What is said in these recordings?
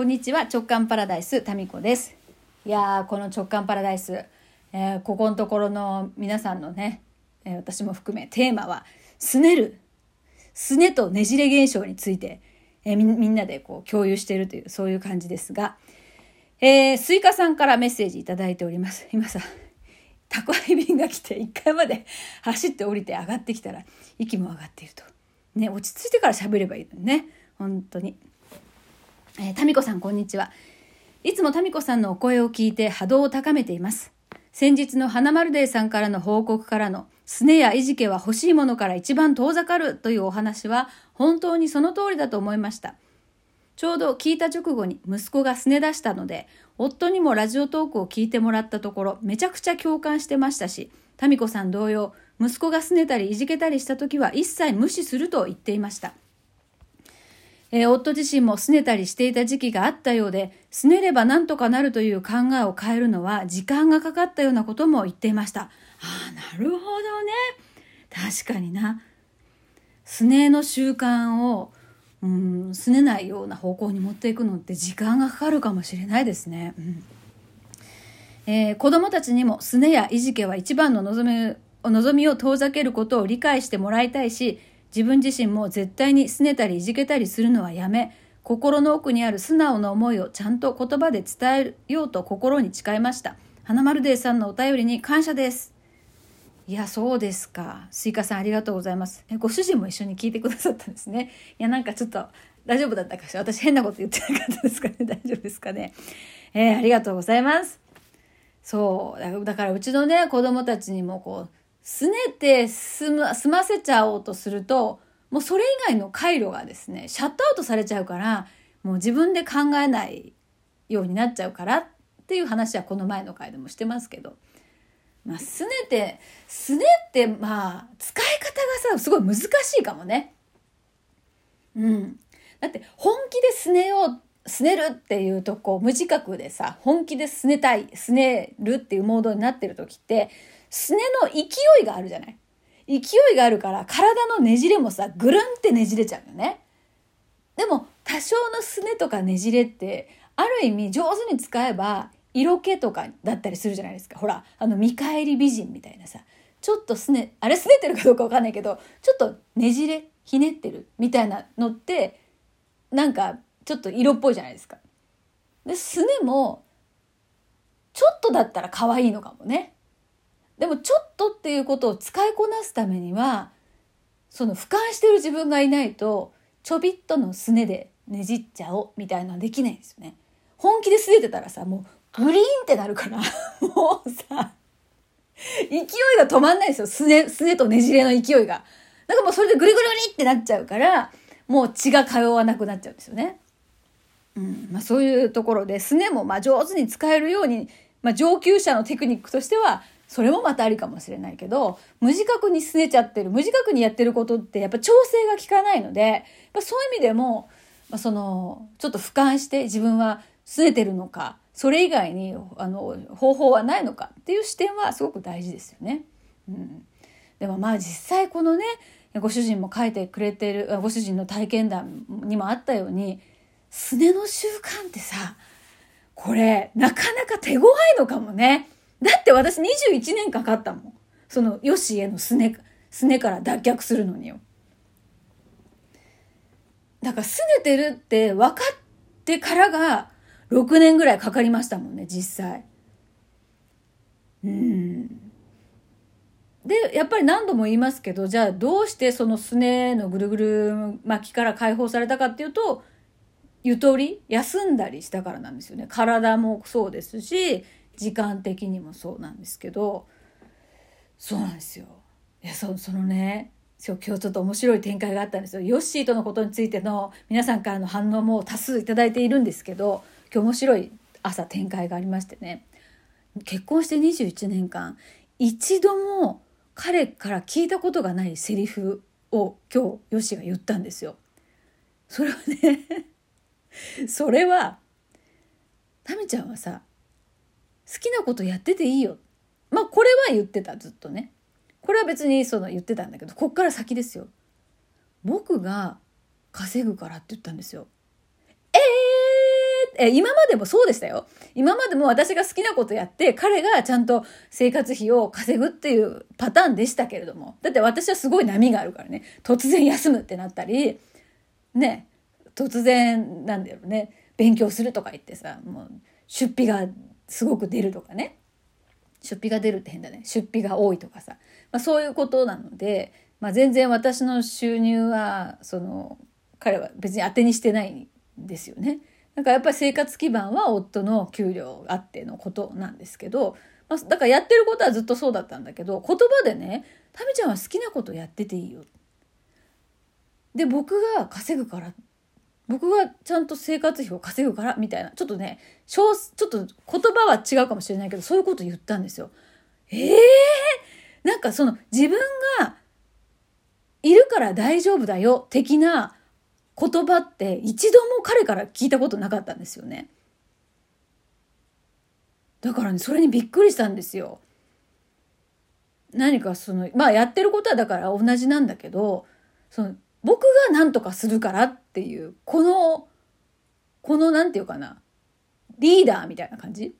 こんにちは。直感パラダイスタミコです。いやーこの直感パラダイス、えーここのところの皆さんのね、えー私も含めテーマはすねる。すねとねじれ現象について、えーみんなでこう共有しているというそういう感じですが、えー、スイカさんからメッセージいただいております。今さ宅配便が来て1階まで走って降りて上がってきたら息も上がっていると。ね落ち着いてから喋ればいいのにね。本当に。えー、タミコさんこんにちは。いつもタミコさんのお声を聞いて波動を高めています。先日の花丸デーさんからの報告からの、すねやいじけは欲しいものから一番遠ざかるというお話は本当にその通りだと思いました。ちょうど聞いた直後に息子がすね出したので、夫にもラジオトークを聞いてもらったところ、めちゃくちゃ共感してましたし、タミコさん同様、息子がすねたりいじけたりした時は一切無視すると言っていました。えー夫自身も拗ねたりしていた時期があったようで、拗ねればなんとかなるという考えを変えるのは時間がかかったようなことも言っていました。ああ、なるほどね。確かにな。拗ねの習慣を、うん、拗ねないような方向に持っていくのって時間がかかるかもしれないですね。うんえー子供たちにも拗ねやいじけは一番の望み望みを遠ざけることを理解してもらいたいし自分自身も絶対に拗ねたりいじけたりするのはやめ心の奥にある素直な思いをちゃんと言葉で伝えようと心に誓いました。花丸デーさんのお便りに感謝です。いやそうですか。スイカさんありがとうございます。えご主人も一緒に聞いてくださったんですね。いやなんかちょっと大丈夫だったかしら。私変なこと言ってなかったですかね。大丈夫ですかね。えーありがとうございます。そう。だだからうちのね子供たちにもこうすねて済ま済ませちゃおうとするともうそれ以外の回路がですねシャットアウトされちゃうからもう自分で考えないようになっちゃうからっていう話はこの前の回でもしてますけど。まあ、すねて、すねって、まあ、使い方がさ、すごい難しいかもね。うん。だって、本気ですねよう、すねるっていうとこう、無自覚でさ、本気ですねたい、すねるっていうモードになってる時って、すねの勢いがあるじゃない？勢いがあるから、体のねじれもさ、ぐるんってねじれちゃうよね。でも、多少のすねとかねじれって、ある意味上手に使えば、色気とかだったりするじゃないですか。ほら、あの、見返り美人みたいなさ、ちょっとすね、あれすねてるかどうかわかんないけど、ちょっとねじれ、ひねってるみたいなのって、なんか、ちょっと色っぽいじゃないですか。で、すねも、ちょっとだったら可愛いのかもね。でも、ちょっとっていうことを使いこなすためには、その俯瞰してる自分がいないと、ちょびっとのすねでねじっちゃおうみたいなのはできないんですよね。本気ですねてたらさ、もうグリーンってなるから、もうさ、勢いが止まんないですよ。すね、すねとねじれの勢いが。だかもうそれでグリグリグリってなっちゃうから、もう血が通わなくなっちゃうんですよね。うん。まあそういうところで、すねもまあ上手に使えるように、まあ上級者のテクニックとしては、それもまたありかもしれないけど、無自覚にすねちゃってる、無自覚にやってることってやっぱ調整が効かないので、やっぱそういう意味でも、まあ、その、ちょっと俯瞰して自分はすねてるのか、それ以外にあの方法はないのかっていう視点はすごく大事ですよね。うん、でもまあ実際このねご主人も書いてくれてるご主人の体験談にもあったようにすねの習慣ってさこれなかなか手強いのかもね。だって私21年かかったもん。そのヨシへのすねすねから脱却するのによ。だからすねてるって分かってからが6年ぐらいかかりましたもんね実際。うん。でやっぱり何度も言いますけどじゃあどうしてそのすねのぐるぐる巻きから解放されたかっていうとゆとり休んだりしたからなんですよね体もそうですし時間的にもそうなんですけどそうなんですよ。いやそそのね今日ちょっと面白い展開があったんですよ。ヨッシーとのことについての皆さんからの反応も多数いいているんですけど今日面白い朝展開がありましてね結婚して21年間一度も彼から聞いたことがないセリフを今日ヨッシーが言ったんですよ。それはね それはタミちゃんはさ好きなことやってていいよまあこれは言ってたずっとねこれは別にその言ってたんだけどこっから先ですよ僕が稼ぐからって言ったんですよえーえ、今までもそうでしたよ。今までも私が好きなことやって、彼がちゃんと生活費を稼ぐっていうパターンでしたけれども。だって私はすごい波があるからね。突然休むってなったり、ね、突然、なんだろうね、勉強するとか言ってさ、もう出費がすごく出るとかね。出費が出るって変だね。出費が多いとかさ。まあそういうことなので、まあ全然私の収入は、その、彼は別に当てにしてないんですよね。だからやっぱり生活基盤は夫の給料あってのことなんですけど、まあ、だからやってることはずっとそうだったんだけど言葉でね「タミちゃんは好きなことやってていいよ」で僕が稼ぐから僕がちゃんと生活費を稼ぐからみたいなちょっとねちょっと言葉は違うかもしれないけどそういうこと言ったんですよ。ええー、なんかその自分がいるから大丈夫だよ的な言葉って一度も彼から聞いたことなかったんですよね。だからねそれにびっくりしたんですよ。何かそのまあやってることはだから同じなんだけどその僕が何とかするからっていうこのこの何て言うかなリーダーみたいな感じ？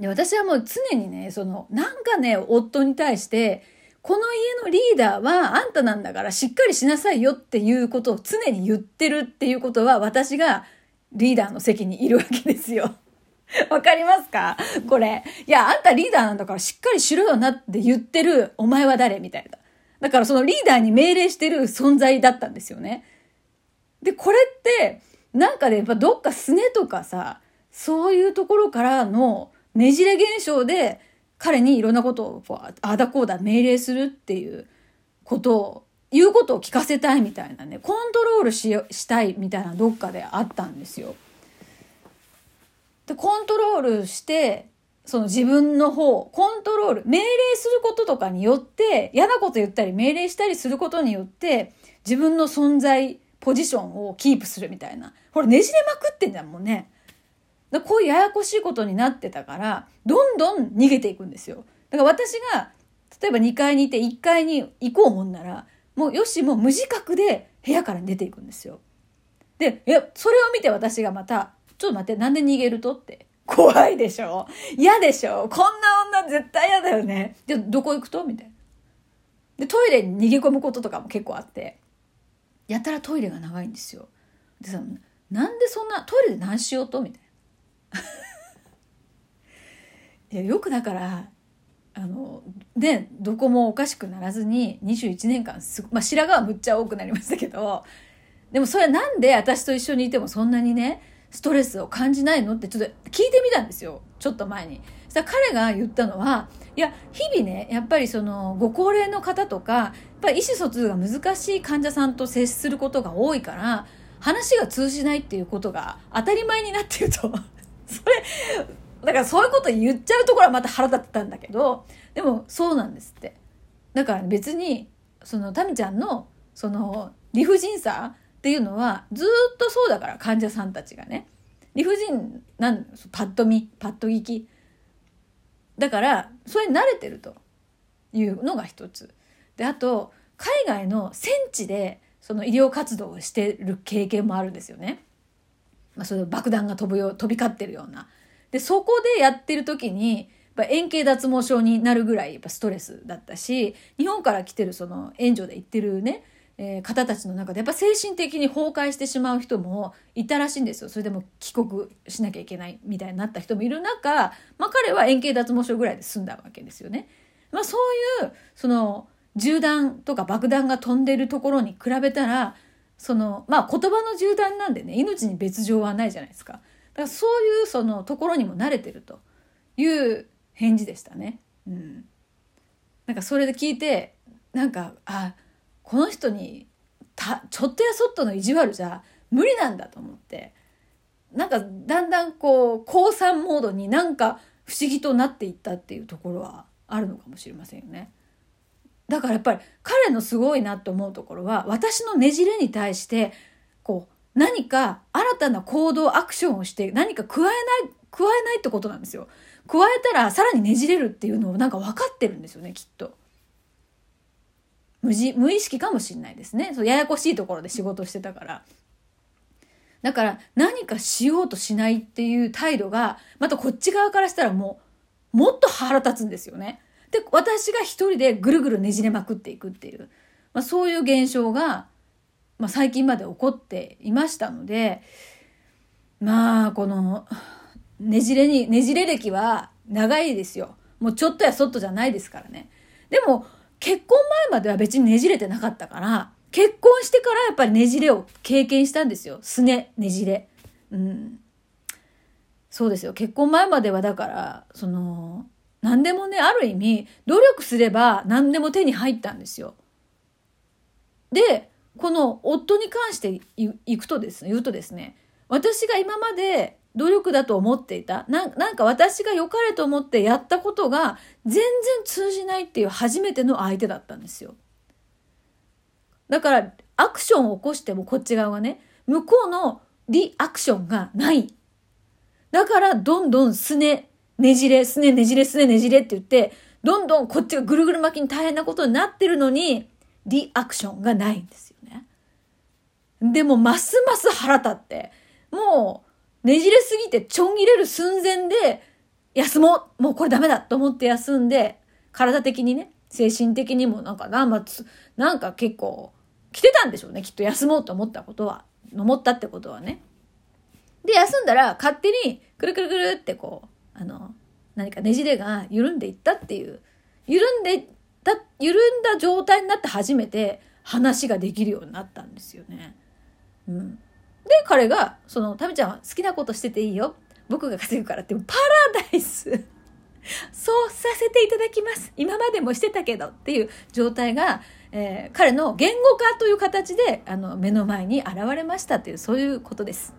で私はもう常にねそのなんかね夫に対してこの家のリーダーはあんたなんだからしっかりしなさいよっていうことを常に言ってるっていうことは私がリーダーの席にいるわけですよ。わかりますか？これ。いや、あんたリーダーなんだからしっかりしろよなって言ってるお前は誰？みたいな。だからそのリーダーに命令してる存在だったんですよね。で、これって、なんかね、やっぱどっかすねとかさ、そういうところからのねじれ現象で、彼にいろんなことをこうああだこうだ命令するっていうことを言うことを聞かせたいみたいなねコントロールししたいみたいなどっかであったんですよ。でコントロールしてその自分の方コントロール命令することとかによって嫌なこと言ったり命令したりすることによって自分の存在ポジションをキープするみたいなほらねじれまくってんだもんね。だこういうややこしいことになってたから、どんどん逃げていくんですよ。だから私が、例えば2階にいて1階に行こうもんなら、もうよし、もう無自覚で部屋から出ていくんですよ。で、いや、それを見て私がまた、ちょっと待って、なんで逃げるとって。怖いでしょ？嫌でしょ？こんな女絶対嫌だよね。で、どこ行くと？みたいな。で、トイレに逃げ込むこととかも結構あって、やたらトイレが長いんですよ。でさ、なんでそんな、トイレで何しようと？みたいな。いやよくだからあのでどこもおかしくならずに21年間すまあ白髪はむっちゃ多くなりましたけどでもそれはなんで私と一緒にいてもそんなにねストレスを感じないの？ってちょっと聞いてみたんですよちょっと前に。そしたら彼が言ったのはいや日々ねやっぱりそのご高齢の方とかやっぱり意思疎通が難しい患者さんと接することが多いから話が通じないっていうことが当たり前になってると それ、だからそういうこと言っちゃうところはまた腹立ってたんだけど、でもそうなんですって。だから別に、そのタミちゃんの、その理不尽さっていうのはずっとそうだから患者さんたちがね。理不尽なんパッと見、パッと聞き。だから、それに慣れてるというのが一つ。で、あと、海外の戦地でその医療活動をしてる経験もあるんですよね。まあ、それ爆弾が飛ぶよ飛び交ってるような。でそこでやってる時に円形脱毛症になるぐらいやっぱストレスだったし日本から来てるその援助で行ってるね、えー、方たちの中でやっぱ精神的に崩壊してしまう人もいたらしいんですよそれでも帰国しなきゃいけないみたいになった人もいる中、まあ、彼は円形脱毛症ぐらいで済んだわけですよね。まあ、そういうその銃弾とか爆弾が飛んでるところに比べたらそのまあ言葉の銃弾なんでね命に別状はないじゃないですかだからそういうそのところにも慣れてるという返事でしたね。うん、なんかそれで聞いてなんかあこの人にたちょっとやそっとの意地悪じゃ無理なんだと思ってなんかだんだんこう降参モードになんか不思議となっていったっていうところはあるのかもしれませんよね。だからやっぱり彼のすごいなと思うところは私のねじれに対してこう何か新たな行動アクションをして何か加えない加えないってことなんですよ。加えたらさらにねじれるっていうのをなんか分かってるんですよねきっと。無無意識かもしんないですねそうややこしいところで仕事してたから。だから何かしようとしないっていう態度が、またこっち側からしたらもう、もっと腹立つんですよね。で、私が一人でぐるぐるねじれまくっていくっていう、まあ、そういう現象が、まあ、最近まで起こっていましたので、まあ、この、ねじれに、ねじれ歴は長いですよ。もうちょっとやそっとじゃないですからね。でも、結婚前までは別にねじれてなかったから、結婚してからやっぱりねじれを経験したんですよ。すね、ねじれ。うん。そうですよ。結婚前まではだから、その、何でもね、ある意味、努力すれば何でも手に入ったんですよ。で、この夫に関していくとですね、言うとですね、私が今まで努力だと思っていた。ななんか私が良かれと思ってやったことが全然通じないっていう初めての相手だったんですよ。だからアクションを起こしてもこっち側がね、向こうのリアクションがない。だからどんどんすね、ねじれ、すねねじれ、すねねじれって言って、どんどんこっちがぐるぐる巻きに大変なことになってるのに、リアクションがないんですよね。でもますます腹立って、もうねじれすぎてちょん切れる寸前で、休もうもうこれダメだと思って休んで、体的にね、精神的にもなんか、なんか、なんか結構、来てたんでしょうね。きっと休もうと思ったことは、思ったってことはね。で、休んだら、勝手に、くるくるくるってこう、あの、何かねじれが緩んでいったっていう、緩んでた、緩んだ状態になって初めて話ができるようになったんですよね。うん。で、彼が、その、タミちゃんは好きなことしてていいよ。僕が稼ぐからって、パラダイス そうさせていただきます。今までもしてたけどっていう状態が、えー、彼の言語化という形で、あの、目の前に現れましたという、そういうことです。